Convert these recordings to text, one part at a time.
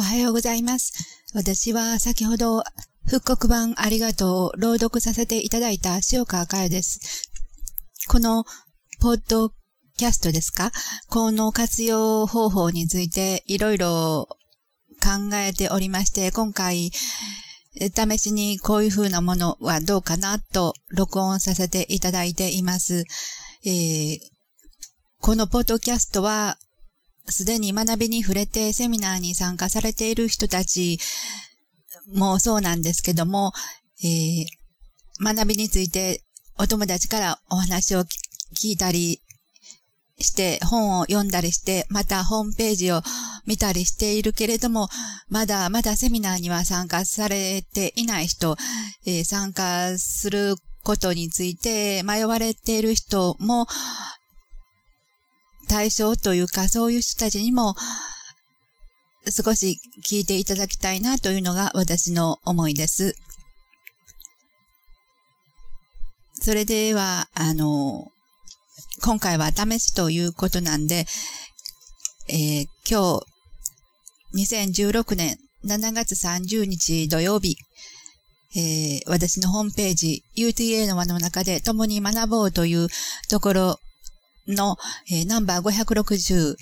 おはようございます。私は先ほど復刻版ありがとうを朗読させていただいた塩川佳代です。このポッドキャストですか？この活用方法についていろいろ考えておりまして、今回、試しにこういう風なものはどうかなと録音させていただいています。えー、このポッドキャストはすでに学びに触れてセミナーに参加されている人たちもそうなんですけども、えー、学びについてお友達からお話を聞いたりして、本を読んだりして、またホームページを見たりしているけれども、まだまだセミナーには参加されていない人、えー、参加することについて迷われている人も対象というか、そういう人たちにも、少し聞いていただきたいなというのが私の思いです。それでは、あの、今回は試しということなんで、えー、今日、2016年7月30日土曜日、えー、私のホームページ、UTA の輪の中で共に学ぼうというところの、えー、ナンバー560、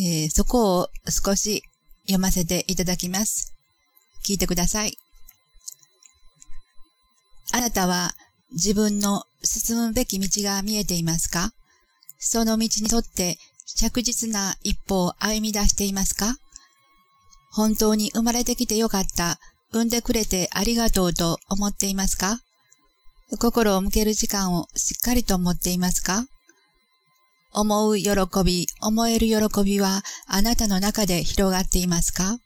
えー、そこを少し読ませていただきます。聞いてください。あなたは自分の進むべき道が見えていますか？その道に沿って着実な一歩を歩み出していますか？本当に生まれてきてよかった、産んでくれてありがとうと思っていますか？心を向ける時間をしっかりと持っていますか？思う喜び、思える喜びはあなたの中で広がっていますか？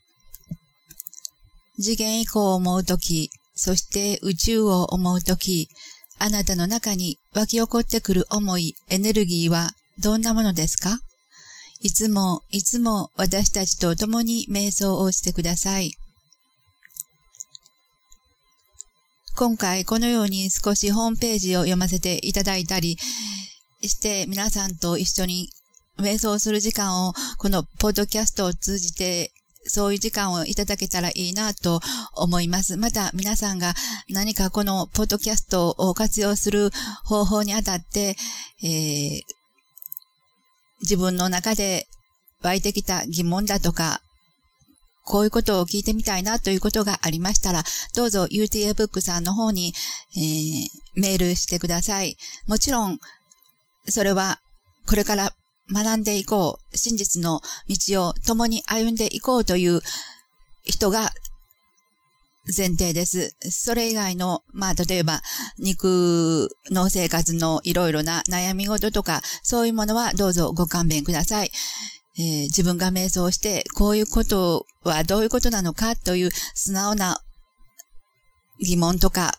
次元以降を思うとき、そして宇宙を思うとき、あなたの中に湧き起こってくる思い、エネルギーはどんなものですか？いつも、いつも私たちと共に瞑想をしてください。今回このように少しホームページを読ませていただいたり、して皆さんと一緒に瞑想する時間をこのポッドキャストを通じてそういう時間をいただけたらいいなと思います。また皆さんが何かこのポッドキャストを活用する方法にあたって、えー、自分の中で湧いてきた疑問だとか、こういうことを聞いてみたいなということがありましたら、どうぞ UTA ブックさんの方に、えー、メールしてください。もちろん、それは、これから学んでいこう、真実の道を共に歩んでいこうという人が前提です。それ以外の、まあ、例えば、肉の生活のいろいろな悩み事とか、そういうものはどうぞご勘弁ください。えー、自分が瞑想して、こういうことはどういうことなのかという素直な疑問とか、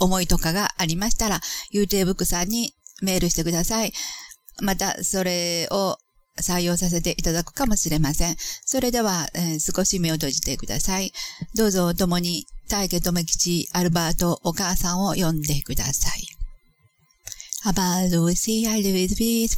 思いとかがありましたら、YouTube さんにメールしてください。また、それを採用させていただくかもしれません。それでは、えー、少し目を閉じてください。どうぞ共に、大家留吉、アルバート、お母さんを呼んでください。アバード、シー、アルビズ、ビース、